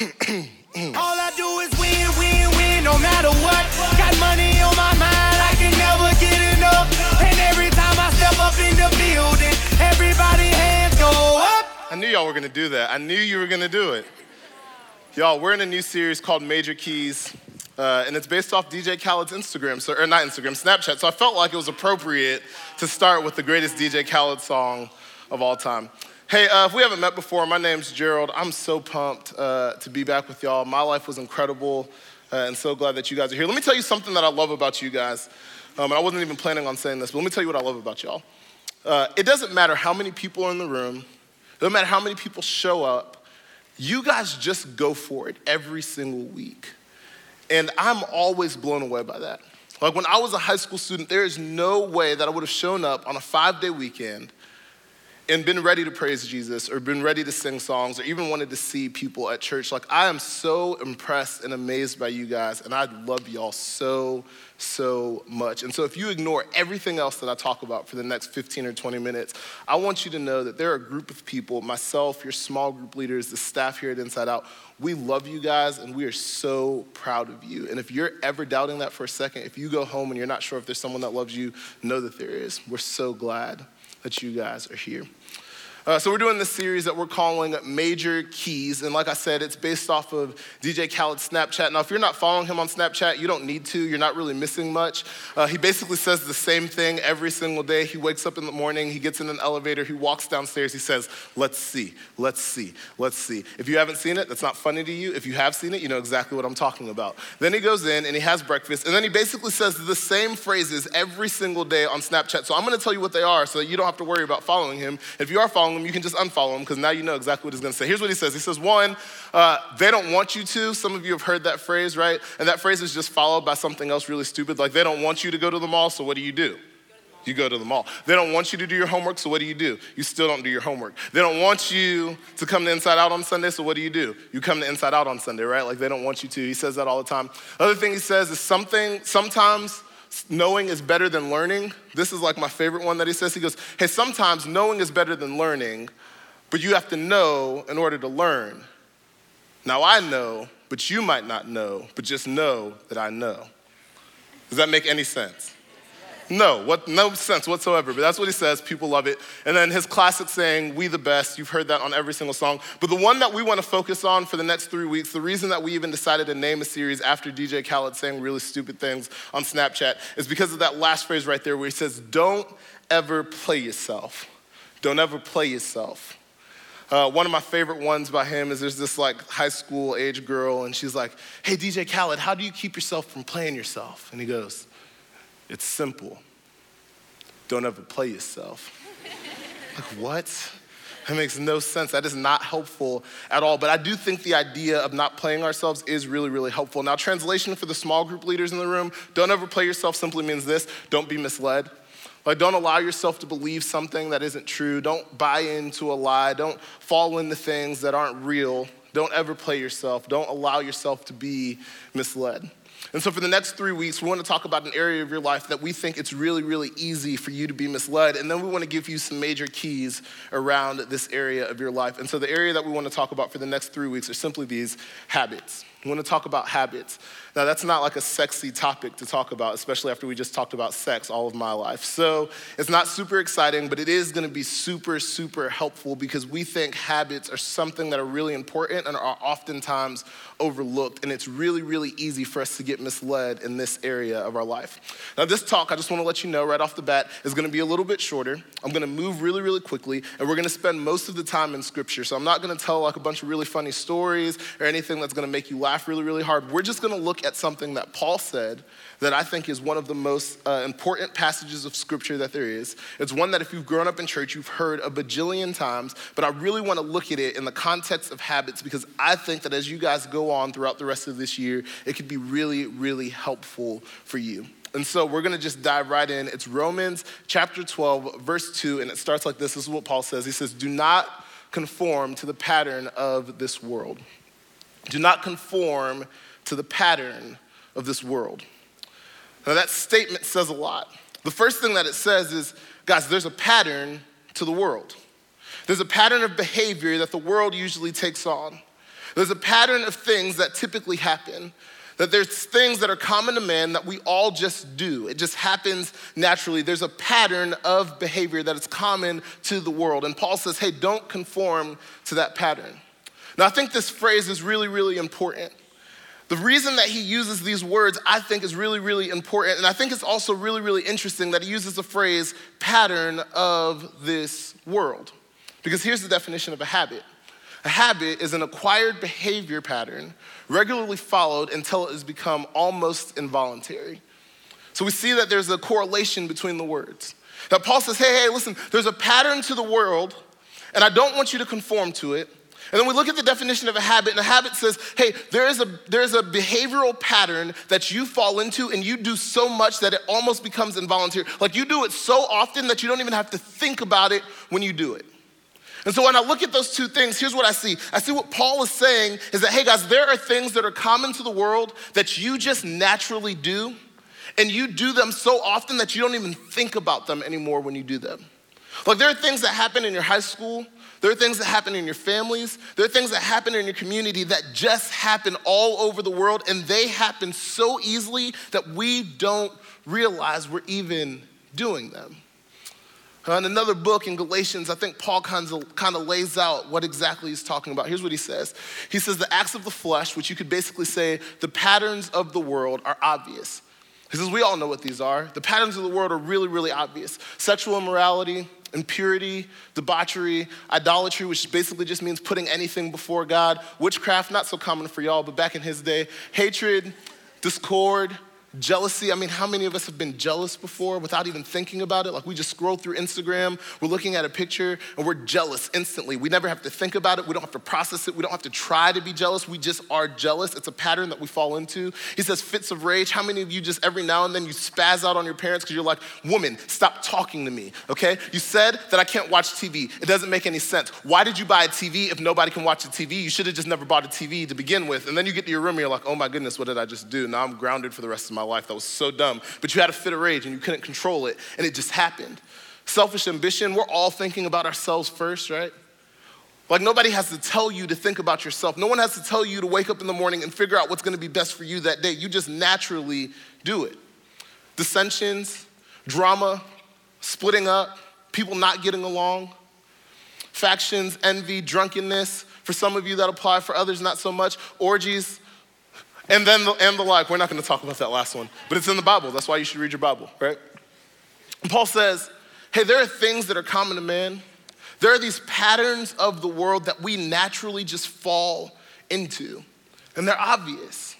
All I do is win, win, win, no matter what. Got money on my mind, I can never get enough. And every time I step up in the building, everybody hands go up. I knew y'all were gonna do that. I knew you were gonna do it. Y'all, we're in a new series called Major Keys, uh, and it's based off DJ Khaled's Instagram, so, or not Instagram, Snapchat. So I felt like it was appropriate to start with the greatest DJ Khaled song of all time. Hey, uh, if we haven't met before, my name's Gerald. I'm so pumped uh, to be back with y'all. My life was incredible, uh, and so glad that you guys are here. Let me tell you something that I love about you guys. Um, and I wasn't even planning on saying this, but let me tell you what I love about y'all. Uh, it doesn't matter how many people are in the room, it doesn't matter how many people show up, you guys just go for it every single week. And I'm always blown away by that. Like when I was a high school student, there is no way that I would have shown up on a five day weekend and been ready to praise Jesus or been ready to sing songs or even wanted to see people at church. Like, I am so impressed and amazed by you guys, and I love y'all so, so much. And so, if you ignore everything else that I talk about for the next 15 or 20 minutes, I want you to know that there are a group of people, myself, your small group leaders, the staff here at Inside Out, we love you guys and we are so proud of you. And if you're ever doubting that for a second, if you go home and you're not sure if there's someone that loves you, know that there is. We're so glad that you guys are here. Uh, so, we're doing this series that we're calling Major Keys. And like I said, it's based off of DJ Khaled's Snapchat. Now, if you're not following him on Snapchat, you don't need to. You're not really missing much. Uh, he basically says the same thing every single day. He wakes up in the morning, he gets in an elevator, he walks downstairs, he says, Let's see, let's see, let's see. If you haven't seen it, that's not funny to you. If you have seen it, you know exactly what I'm talking about. Then he goes in and he has breakfast, and then he basically says the same phrases every single day on Snapchat. So, I'm gonna tell you what they are so that you don't have to worry about following him. If you are following you can just unfollow him because now you know exactly what he's going to say. Here's what he says He says, one, uh, they don't want you to. Some of you have heard that phrase, right? And that phrase is just followed by something else really stupid, like they don't want you to go to the mall, so what do you do? You go to the mall. They don't want you to do your homework, so what do you do? You still don't do your homework. They don't want you to come to Inside Out on Sunday, so what do you do? You come to Inside Out on Sunday, right? Like they don't want you to. He says that all the time. Other thing he says is something, sometimes knowing is better than learning. This is like my favorite one that he says. He goes, Hey, sometimes knowing is better than learning, but you have to know in order to learn. Now I know, but you might not know, but just know that I know. Does that make any sense? No, what, no sense whatsoever, but that's what he says. People love it. And then his classic saying, We the best, you've heard that on every single song. But the one that we want to focus on for the next three weeks, the reason that we even decided to name a series after DJ Khaled saying really stupid things on Snapchat is because of that last phrase right there where he says, Don't ever play yourself. Don't ever play yourself. Uh, one of my favorite ones by him is there's this like high school age girl, and she's like, Hey, DJ Khaled, how do you keep yourself from playing yourself? And he goes, It's simple. Don't ever play yourself. like, what? That makes no sense. That is not helpful at all. But I do think the idea of not playing ourselves is really, really helpful. Now, translation for the small group leaders in the room don't ever play yourself simply means this don't be misled. Like, don't allow yourself to believe something that isn't true. Don't buy into a lie. Don't fall into things that aren't real. Don't ever play yourself. Don't allow yourself to be misled. And so, for the next three weeks, we want to talk about an area of your life that we think it's really, really easy for you to be misled. And then we want to give you some major keys around this area of your life. And so, the area that we want to talk about for the next three weeks are simply these habits. We want to talk about habits. Now, that's not like a sexy topic to talk about, especially after we just talked about sex all of my life. So, it's not super exciting, but it is going to be super, super helpful because we think habits are something that are really important and are oftentimes overlooked. And it's really, really easy for us to get misled in this area of our life. Now, this talk, I just want to let you know right off the bat, is going to be a little bit shorter. I'm going to move really, really quickly, and we're going to spend most of the time in scripture. So, I'm not going to tell like a bunch of really funny stories or anything that's going to make you laugh really, really hard. We're just going to look at something that Paul said that I think is one of the most uh, important passages of scripture that there is. It's one that if you've grown up in church, you've heard a bajillion times, but I really want to look at it in the context of habits because I think that as you guys go on throughout the rest of this year, it could be really, really helpful for you. And so we're going to just dive right in. It's Romans chapter 12, verse 2, and it starts like this. This is what Paul says. He says, Do not conform to the pattern of this world. Do not conform to the pattern of this world. Now, that statement says a lot. The first thing that it says is, guys, there's a pattern to the world. There's a pattern of behavior that the world usually takes on. There's a pattern of things that typically happen. That there's things that are common to man that we all just do. It just happens naturally. There's a pattern of behavior that is common to the world. And Paul says, hey, don't conform to that pattern. Now, I think this phrase is really, really important. The reason that he uses these words, I think, is really, really important. And I think it's also really, really interesting that he uses the phrase pattern of this world. Because here's the definition of a habit a habit is an acquired behavior pattern regularly followed until it has become almost involuntary. So we see that there's a correlation between the words. That Paul says, hey, hey, listen, there's a pattern to the world, and I don't want you to conform to it. And then we look at the definition of a habit, and a habit says, hey, there is a, there is a behavioral pattern that you fall into, and you do so much that it almost becomes involuntary. Like you do it so often that you don't even have to think about it when you do it. And so when I look at those two things, here's what I see. I see what Paul is saying is that, hey guys, there are things that are common to the world that you just naturally do, and you do them so often that you don't even think about them anymore when you do them. Like there are things that happen in your high school, there are things that happen in your families, there are things that happen in your community that just happen all over the world, and they happen so easily that we don't realize we're even doing them. In another book in Galatians, I think Paul kind of, kind of lays out what exactly he's talking about. Here's what he says He says, The acts of the flesh, which you could basically say the patterns of the world, are obvious. He says, We all know what these are. The patterns of the world are really, really obvious sexual immorality, impurity, debauchery, idolatry, which basically just means putting anything before God, witchcraft, not so common for y'all, but back in his day, hatred, discord, Jealousy, I mean, how many of us have been jealous before without even thinking about it? Like we just scroll through Instagram, we're looking at a picture, and we're jealous instantly. We never have to think about it, we don't have to process it, we don't have to try to be jealous, we just are jealous. It's a pattern that we fall into. He says fits of rage. How many of you just every now and then you spaz out on your parents because you're like, woman, stop talking to me, okay? You said that I can't watch TV. It doesn't make any sense. Why did you buy a TV if nobody can watch the TV? You should have just never bought a TV to begin with. And then you get to your room and you're like, oh my goodness, what did I just do? Now I'm grounded for the rest of my my life that was so dumb. But you had a fit of rage and you couldn't control it, and it just happened. Selfish ambition, we're all thinking about ourselves first, right? Like nobody has to tell you to think about yourself. No one has to tell you to wake up in the morning and figure out what's gonna be best for you that day. You just naturally do it. Dissensions, drama, splitting up, people not getting along, factions, envy, drunkenness. For some of you, that apply. For others, not so much. Orgies, and then the, and the like. We're not going to talk about that last one, but it's in the Bible. That's why you should read your Bible, right? And Paul says, hey, there are things that are common to man. There are these patterns of the world that we naturally just fall into, and they're obvious.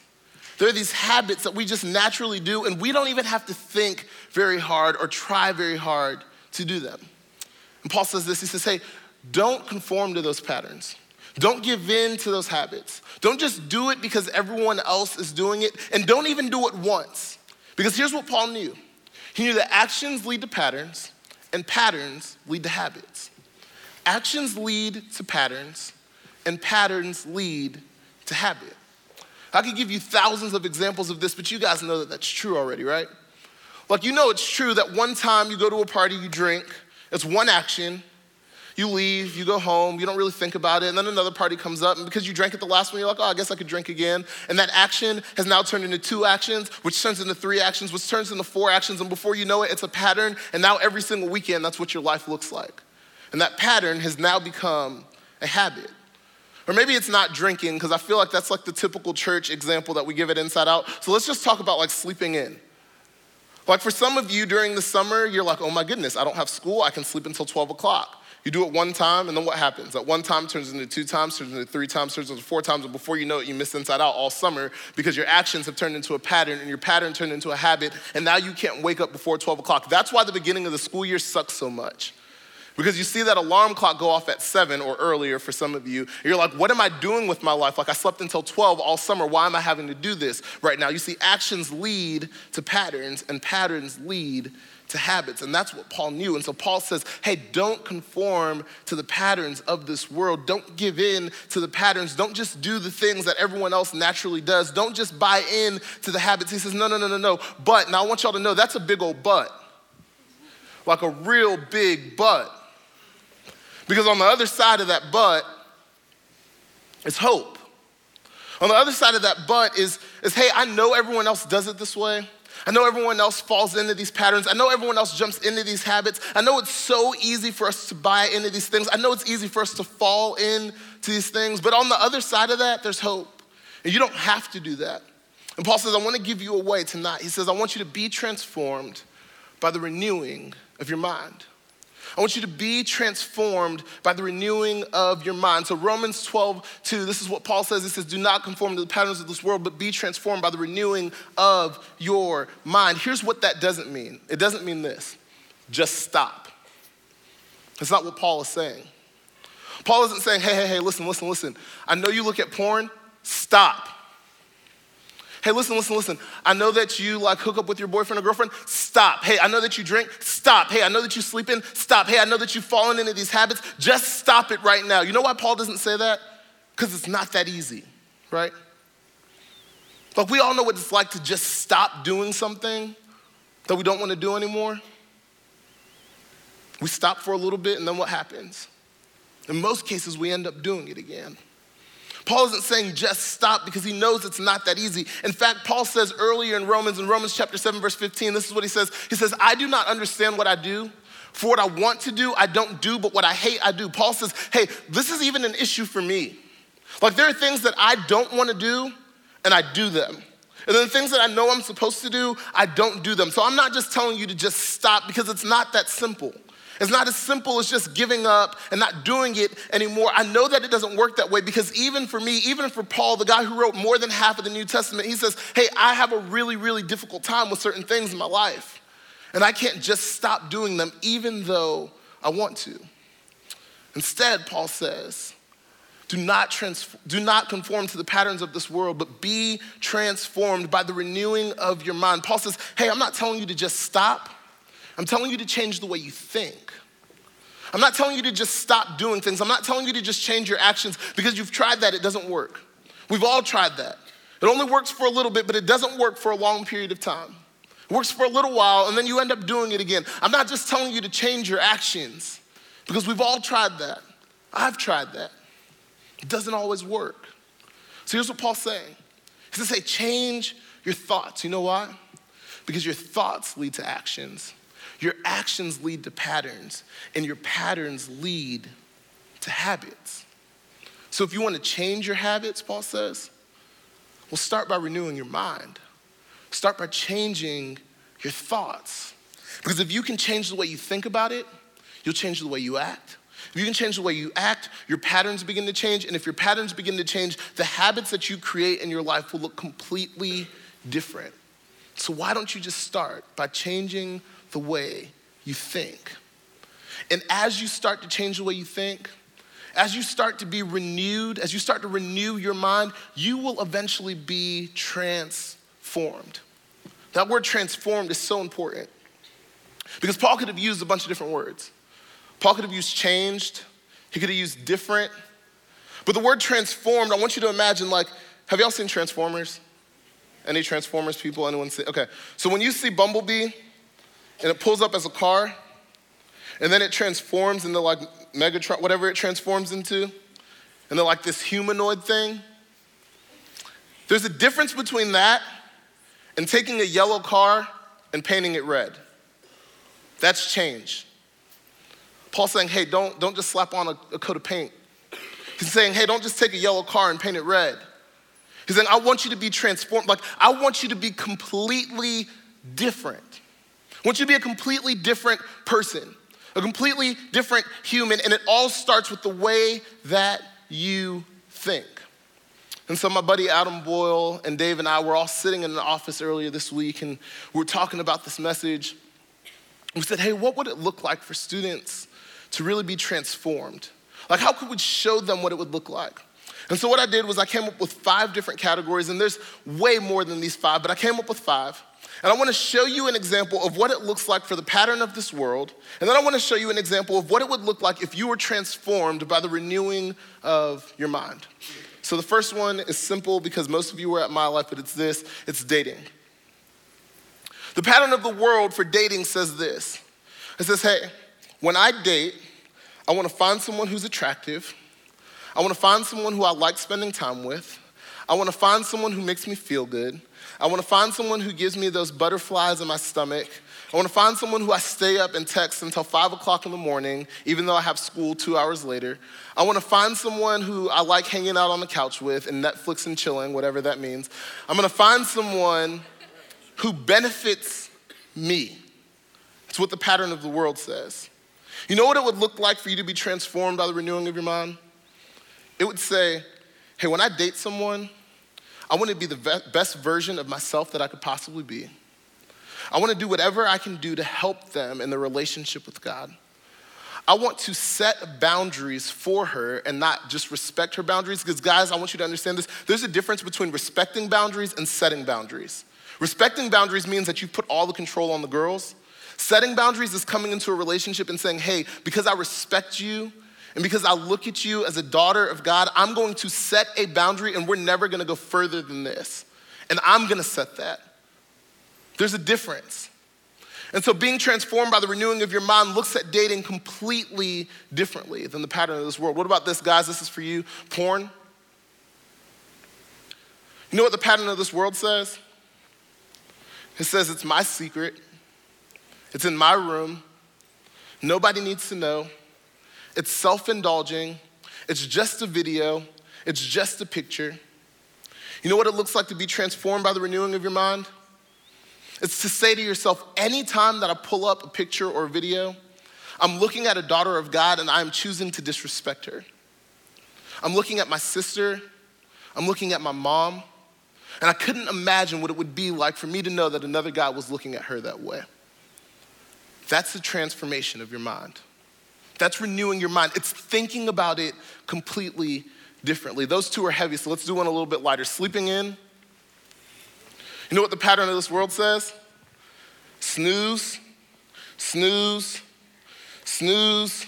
There are these habits that we just naturally do, and we don't even have to think very hard or try very hard to do them. And Paul says this he says, hey, don't conform to those patterns. Don't give in to those habits. Don't just do it because everyone else is doing it, and don't even do it once. Because here's what Paul knew he knew that actions lead to patterns, and patterns lead to habits. Actions lead to patterns, and patterns lead to habit. I could give you thousands of examples of this, but you guys know that that's true already, right? Like, you know it's true that one time you go to a party, you drink, it's one action, you leave, you go home, you don't really think about it, and then another party comes up, and because you drank it the last one, you're like, oh, I guess I could drink again. And that action has now turned into two actions, which turns into three actions, which turns into four actions, and before you know it, it's a pattern, and now every single weekend, that's what your life looks like. And that pattern has now become a habit. Or maybe it's not drinking, because I feel like that's like the typical church example that we give it inside out. So let's just talk about like sleeping in. Like for some of you during the summer, you're like, oh my goodness, I don't have school, I can sleep until 12 o'clock. You do it one time, and then what happens? That one time turns into two times, turns into three times, turns into four times, and before you know it, you miss inside out all summer because your actions have turned into a pattern, and your pattern turned into a habit, and now you can't wake up before 12 o'clock. That's why the beginning of the school year sucks so much. Because you see that alarm clock go off at seven or earlier for some of you. you're like, what am I doing with my life? Like, I slept until 12 all summer. Why am I having to do this right now? You see, actions lead to patterns, and patterns lead to habits. And that's what Paul knew. And so Paul says, hey, don't conform to the patterns of this world. Don't give in to the patterns. Don't just do the things that everyone else naturally does. Don't just buy in to the habits. He says, no, no, no, no, no. But, now I want y'all to know that's a big old but. Like a real big but. Because on the other side of that but is hope. On the other side of that but is, is hey, I know everyone else does it this way. I know everyone else falls into these patterns. I know everyone else jumps into these habits. I know it's so easy for us to buy into these things. I know it's easy for us to fall into these things. But on the other side of that, there's hope. And you don't have to do that. And Paul says, I want to give you a way tonight. He says, I want you to be transformed by the renewing of your mind. I want you to be transformed by the renewing of your mind. So, Romans 12, 2, this is what Paul says. He says, Do not conform to the patterns of this world, but be transformed by the renewing of your mind. Here's what that doesn't mean it doesn't mean this just stop. That's not what Paul is saying. Paul isn't saying, Hey, hey, hey, listen, listen, listen. I know you look at porn, stop. Hey, listen, listen, listen. I know that you like hook up with your boyfriend or girlfriend. Stop. Hey, I know that you drink. Stop. Hey, I know that you sleep in. Stop. Hey, I know that you've fallen into these habits. Just stop it right now. You know why Paul doesn't say that? Because it's not that easy, right? Like, we all know what it's like to just stop doing something that we don't want to do anymore. We stop for a little bit, and then what happens? In most cases, we end up doing it again. Paul isn't saying just stop because he knows it's not that easy. In fact, Paul says earlier in Romans, in Romans chapter 7, verse 15, this is what he says. He says, I do not understand what I do. For what I want to do, I don't do, but what I hate, I do. Paul says, hey, this is even an issue for me. Like there are things that I don't want to do, and I do them. And then the things that I know I'm supposed to do, I don't do them. So I'm not just telling you to just stop because it's not that simple. It's not as simple as just giving up and not doing it anymore. I know that it doesn't work that way because even for me, even for Paul, the guy who wrote more than half of the New Testament, he says, Hey, I have a really, really difficult time with certain things in my life. And I can't just stop doing them even though I want to. Instead, Paul says, do not, do not conform to the patterns of this world, but be transformed by the renewing of your mind. Paul says, Hey, I'm not telling you to just stop. I'm telling you to change the way you think. I'm not telling you to just stop doing things. I'm not telling you to just change your actions because you've tried that, it doesn't work. We've all tried that. It only works for a little bit, but it doesn't work for a long period of time. It works for a little while, and then you end up doing it again. I'm not just telling you to change your actions because we've all tried that. I've tried that. It doesn't always work. So here's what Paul's saying He says, say, change your thoughts. You know why? Because your thoughts lead to actions. Your actions lead to patterns, and your patterns lead to habits. So if you want to change your habits, Paul says, well, start by renewing your mind. Start by changing your thoughts. Because if you can change the way you think about it, you'll change the way you act. If you can change the way you act, your patterns begin to change. And if your patterns begin to change, the habits that you create in your life will look completely different. So why don't you just start by changing the way you think. And as you start to change the way you think, as you start to be renewed, as you start to renew your mind, you will eventually be transformed. That word transformed is so important because Paul could have used a bunch of different words. Paul could have used changed, he could have used different. But the word transformed, I want you to imagine like, have y'all seen Transformers? Any Transformers people? Anyone see? Okay. So when you see Bumblebee, and it pulls up as a car, and then it transforms into like Megatron, whatever it transforms into, and then like this humanoid thing. There's a difference between that and taking a yellow car and painting it red. That's change. Paul's saying, hey, don't, don't just slap on a, a coat of paint. He's saying, hey, don't just take a yellow car and paint it red. He's saying, I want you to be transformed. Like, I want you to be completely different. I want you to be a completely different person, a completely different human, and it all starts with the way that you think. And so, my buddy Adam Boyle and Dave and I were all sitting in the office earlier this week, and we were talking about this message. We said, hey, what would it look like for students to really be transformed? Like, how could we show them what it would look like? And so, what I did was I came up with five different categories, and there's way more than these five, but I came up with five. And I want to show you an example of what it looks like for the pattern of this world. And then I want to show you an example of what it would look like if you were transformed by the renewing of your mind. So the first one is simple because most of you were at my life, but it's this it's dating. The pattern of the world for dating says this it says, hey, when I date, I want to find someone who's attractive. I want to find someone who I like spending time with. I want to find someone who makes me feel good. I want to find someone who gives me those butterflies in my stomach. I want to find someone who I stay up and text until five o'clock in the morning, even though I have school two hours later. I want to find someone who I like hanging out on the couch with and Netflix and chilling, whatever that means. I'm going to find someone who benefits me. It's what the pattern of the world says. You know what it would look like for you to be transformed by the renewing of your mind? It would say, hey, when I date someone, I want to be the best version of myself that I could possibly be. I want to do whatever I can do to help them in their relationship with God. I want to set boundaries for her and not just respect her boundaries. Because, guys, I want you to understand this. There's a difference between respecting boundaries and setting boundaries. Respecting boundaries means that you put all the control on the girls. Setting boundaries is coming into a relationship and saying, hey, because I respect you and because I look at you as a daughter of God, I'm going to set a boundary and we're never gonna go further than this. And I'm gonna set that. There's a difference. And so being transformed by the renewing of your mind looks at dating completely differently than the pattern of this world. What about this, guys? This is for you porn. You know what the pattern of this world says? It says it's my secret, it's in my room, nobody needs to know. It's self indulging. It's just a video. It's just a picture. You know what it looks like to be transformed by the renewing of your mind? It's to say to yourself, anytime that I pull up a picture or a video, I'm looking at a daughter of God and I'm choosing to disrespect her. I'm looking at my sister, I'm looking at my mom, and I couldn't imagine what it would be like for me to know that another guy was looking at her that way. That's the transformation of your mind. That's renewing your mind. It's thinking about it completely differently. Those two are heavy, so let's do one a little bit lighter. Sleeping in. You know what the pattern of this world says? Snooze, snooze, snooze,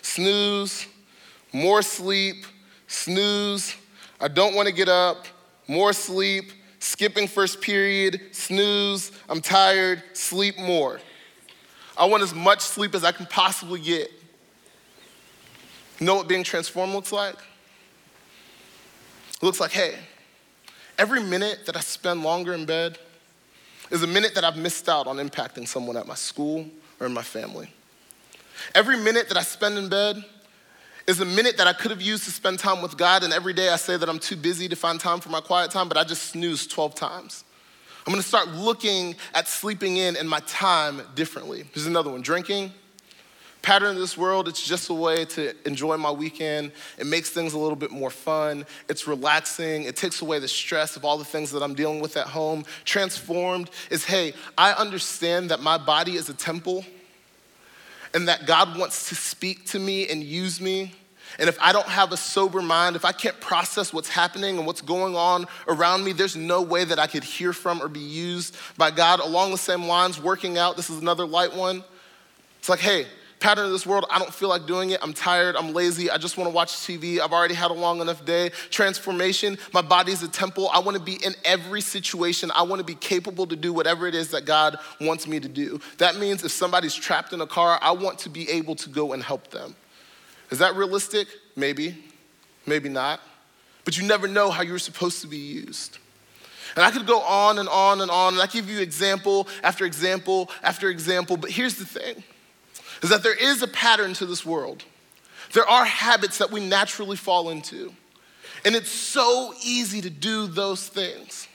snooze, more sleep, snooze. I don't want to get up, more sleep, skipping first period, snooze, I'm tired, sleep more. I want as much sleep as I can possibly get. Know what being transformed looks like? It looks like, hey, every minute that I spend longer in bed is a minute that I've missed out on impacting someone at my school or in my family. Every minute that I spend in bed is a minute that I could have used to spend time with God, and every day I say that I'm too busy to find time for my quiet time, but I just snooze 12 times. I'm gonna start looking at sleeping in and my time differently. Here's another one drinking pattern of this world, it's just a way to enjoy my weekend. It makes things a little bit more fun. It's relaxing. It takes away the stress of all the things that I'm dealing with at home. Transformed is hey, I understand that my body is a temple and that God wants to speak to me and use me. And if I don't have a sober mind, if I can't process what's happening and what's going on around me, there's no way that I could hear from or be used by God. Along the same lines, working out, this is another light one. It's like, hey, pattern of this world, I don't feel like doing it. I'm tired. I'm lazy. I just want to watch TV. I've already had a long enough day. Transformation, my body's a temple. I want to be in every situation. I want to be capable to do whatever it is that God wants me to do. That means if somebody's trapped in a car, I want to be able to go and help them. Is that realistic? Maybe. Maybe not. But you never know how you're supposed to be used. And I could go on and on and on, and I give you example after example after example, but here's the thing is that there is a pattern to this world. There are habits that we naturally fall into. And it's so easy to do those things.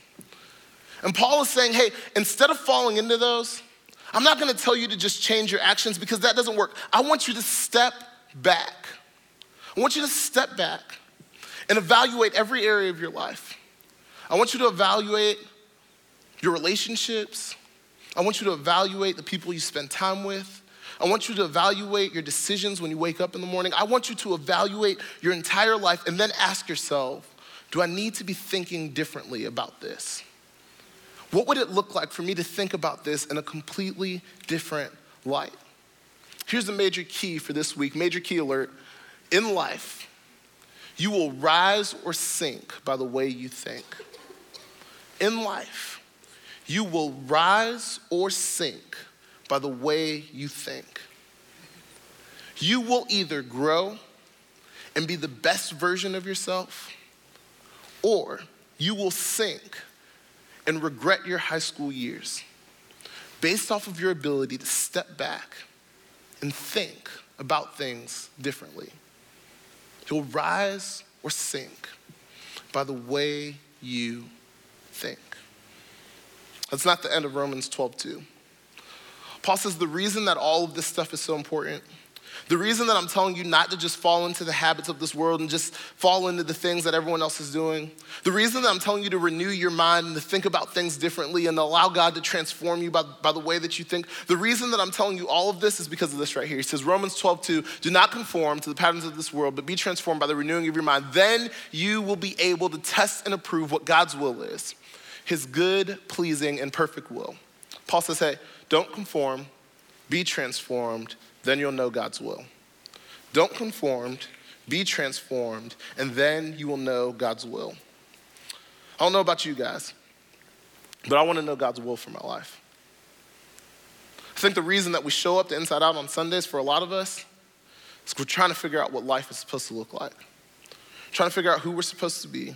And Paul is saying, hey, instead of falling into those, I'm not gonna tell you to just change your actions because that doesn't work. I want you to step back. I want you to step back and evaluate every area of your life. I want you to evaluate your relationships. I want you to evaluate the people you spend time with. I want you to evaluate your decisions when you wake up in the morning. I want you to evaluate your entire life and then ask yourself do I need to be thinking differently about this? What would it look like for me to think about this in a completely different light? Here's the major key for this week major key alert. In life, you will rise or sink by the way you think. In life, you will rise or sink by the way you think. You will either grow and be the best version of yourself, or you will sink and regret your high school years based off of your ability to step back and think about things differently. You'll rise or sink by the way you think. That's not the end of Romans 12, 2. Paul says the reason that all of this stuff is so important the reason that I'm telling you not to just fall into the habits of this world and just fall into the things that everyone else is doing, the reason that I'm telling you to renew your mind and to think about things differently and allow God to transform you by, by the way that you think, the reason that I'm telling you all of this is because of this right here. He says, Romans 12, 2, do not conform to the patterns of this world, but be transformed by the renewing of your mind. Then you will be able to test and approve what God's will is, his good, pleasing, and perfect will. Paul says, hey, don't conform, be transformed then you'll know God's will. Don't conform, be transformed, and then you will know God's will. I don't know about you guys, but I want to know God's will for my life. I think the reason that we show up to Inside Out on Sundays for a lot of us is we're trying to figure out what life is supposed to look like. We're trying to figure out who we're supposed to be.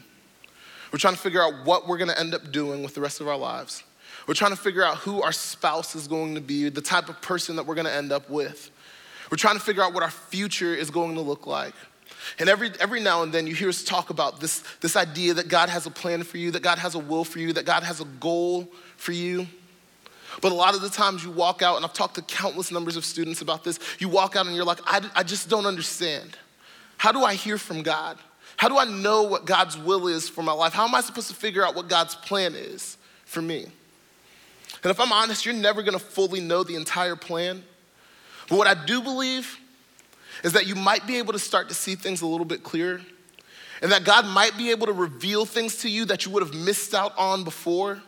We're trying to figure out what we're going to end up doing with the rest of our lives. We're trying to figure out who our spouse is going to be, the type of person that we're going to end up with. We're trying to figure out what our future is going to look like. And every, every now and then you hear us talk about this, this idea that God has a plan for you, that God has a will for you, that God has a goal for you. But a lot of the times you walk out, and I've talked to countless numbers of students about this, you walk out and you're like, I, I just don't understand. How do I hear from God? How do I know what God's will is for my life? How am I supposed to figure out what God's plan is for me? And if I'm honest, you're never gonna fully know the entire plan but what I do believe is that you might be able to start to see things a little bit clearer, and that God might be able to reveal things to you that you would have missed out on before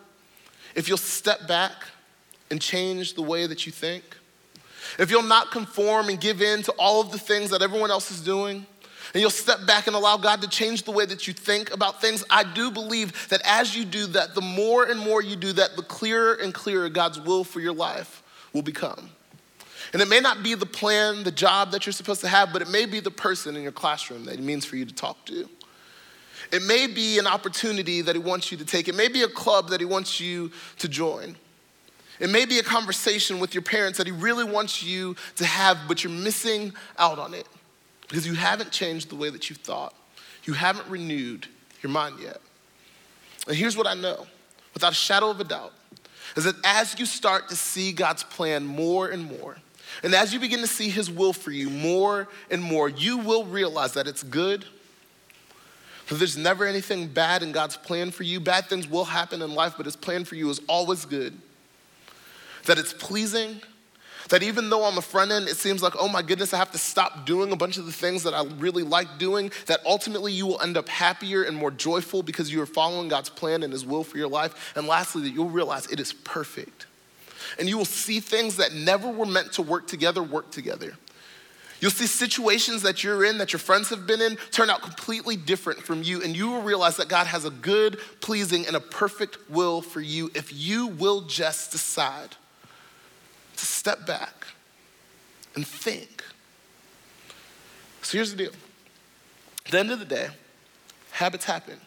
if you'll step back and change the way that you think. If you'll not conform and give in to all of the things that everyone else is doing, and you'll step back and allow God to change the way that you think about things, I do believe that as you do that, the more and more you do that, the clearer and clearer God's will for your life will become. And it may not be the plan, the job that you're supposed to have, but it may be the person in your classroom that it means for you to talk to. It may be an opportunity that he wants you to take. It may be a club that he wants you to join. It may be a conversation with your parents that he really wants you to have, but you're missing out on it because you haven't changed the way that you thought. You haven't renewed your mind yet. And here's what I know without a shadow of a doubt is that as you start to see God's plan more and more, and as you begin to see His will for you more and more, you will realize that it's good, that there's never anything bad in God's plan for you. Bad things will happen in life, but His plan for you is always good. That it's pleasing, that even though on the front end it seems like, oh my goodness, I have to stop doing a bunch of the things that I really like doing, that ultimately you will end up happier and more joyful because you are following God's plan and His will for your life. And lastly, that you'll realize it is perfect and you will see things that never were meant to work together work together. You'll see situations that you're in, that your friends have been in, turn out completely different from you, and you will realize that God has a good, pleasing, and a perfect will for you if you will just decide to step back and think. So here's the deal at the end of the day, habits happen.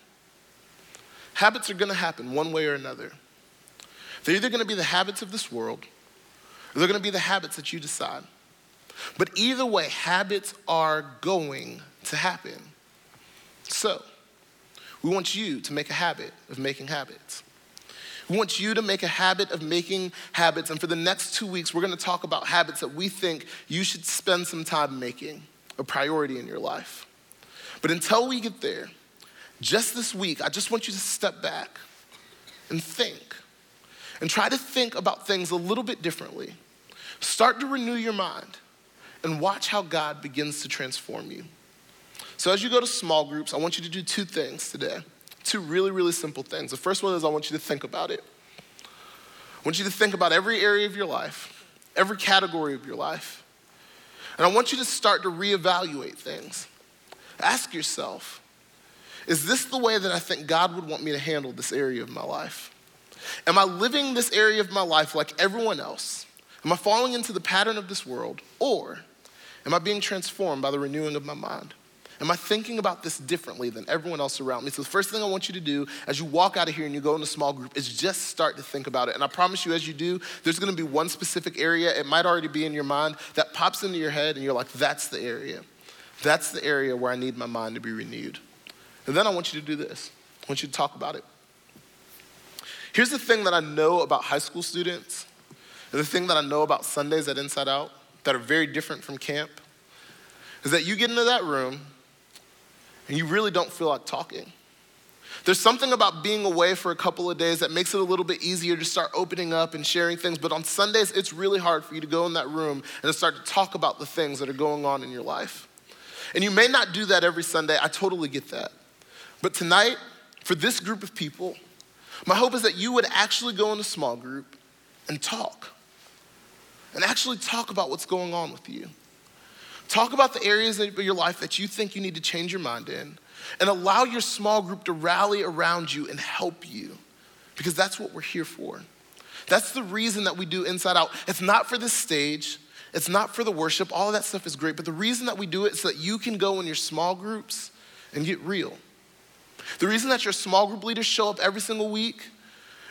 Habits are gonna happen one way or another. They're either gonna be the habits of this world, or they're gonna be the habits that you decide. But either way, habits are going to happen. So, we want you to make a habit of making habits. We want you to make a habit of making habits. And for the next two weeks, we're gonna talk about habits that we think you should spend some time making a priority in your life. But until we get there, just this week, I just want you to step back and think and try to think about things a little bit differently. Start to renew your mind and watch how God begins to transform you. So, as you go to small groups, I want you to do two things today. Two really, really simple things. The first one is I want you to think about it. I want you to think about every area of your life, every category of your life. And I want you to start to reevaluate things. Ask yourself, is this the way that I think God would want me to handle this area of my life? Am I living this area of my life like everyone else? Am I falling into the pattern of this world? Or am I being transformed by the renewing of my mind? Am I thinking about this differently than everyone else around me? So, the first thing I want you to do as you walk out of here and you go in a small group is just start to think about it. And I promise you, as you do, there's gonna be one specific area, it might already be in your mind, that pops into your head, and you're like, that's the area. That's the area where I need my mind to be renewed. And then I want you to do this I want you to talk about it. Here's the thing that I know about high school students, and the thing that I know about Sundays at Inside Out that are very different from camp, is that you get into that room and you really don't feel like talking. There's something about being away for a couple of days that makes it a little bit easier to start opening up and sharing things. But on Sundays, it's really hard for you to go in that room and to start to talk about the things that are going on in your life. And you may not do that every Sunday. I totally get that. But tonight, for this group of people, my hope is that you would actually go in a small group and talk. And actually talk about what's going on with you. Talk about the areas of your life that you think you need to change your mind in, and allow your small group to rally around you and help you, because that's what we're here for. That's the reason that we do Inside Out. It's not for the stage, it's not for the worship, all of that stuff is great, but the reason that we do it is so that you can go in your small groups and get real. The reason that your small group leaders show up every single week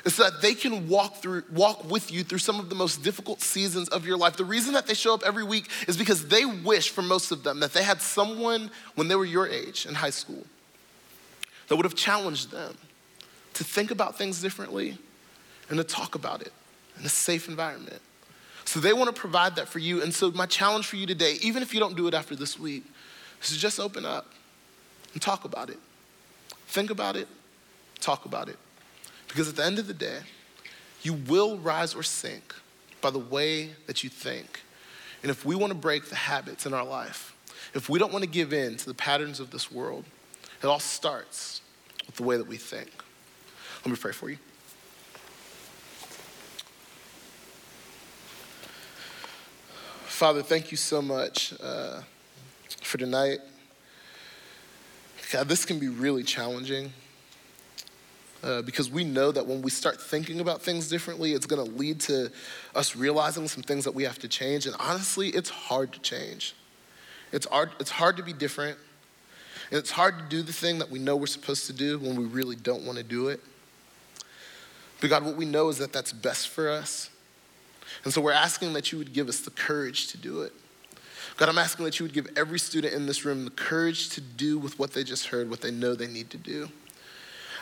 is so that they can walk through walk with you through some of the most difficult seasons of your life. The reason that they show up every week is because they wish for most of them that they had someone when they were your age in high school that would have challenged them to think about things differently and to talk about it in a safe environment. So they want to provide that for you. And so my challenge for you today, even if you don't do it after this week, is to just open up and talk about it. Think about it, talk about it. Because at the end of the day, you will rise or sink by the way that you think. And if we want to break the habits in our life, if we don't want to give in to the patterns of this world, it all starts with the way that we think. Let me pray for you. Father, thank you so much uh, for tonight. God, this can be really challenging. Uh, because we know that when we start thinking about things differently, it's going to lead to us realizing some things that we have to change. And honestly, it's hard to change. It's hard, it's hard to be different. And it's hard to do the thing that we know we're supposed to do when we really don't want to do it. But God, what we know is that that's best for us. And so we're asking that you would give us the courage to do it. God, I'm asking that you would give every student in this room the courage to do with what they just heard, what they know they need to do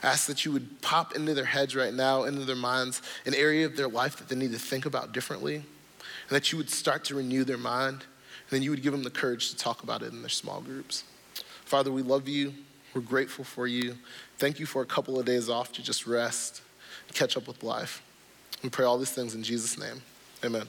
ask that you would pop into their heads right now, into their minds, an area of their life that they need to think about differently, and that you would start to renew their mind, and then you would give them the courage to talk about it in their small groups. Father, we love you. We're grateful for you. Thank you for a couple of days off to just rest, catch up with life. We pray all these things in Jesus' name. Amen.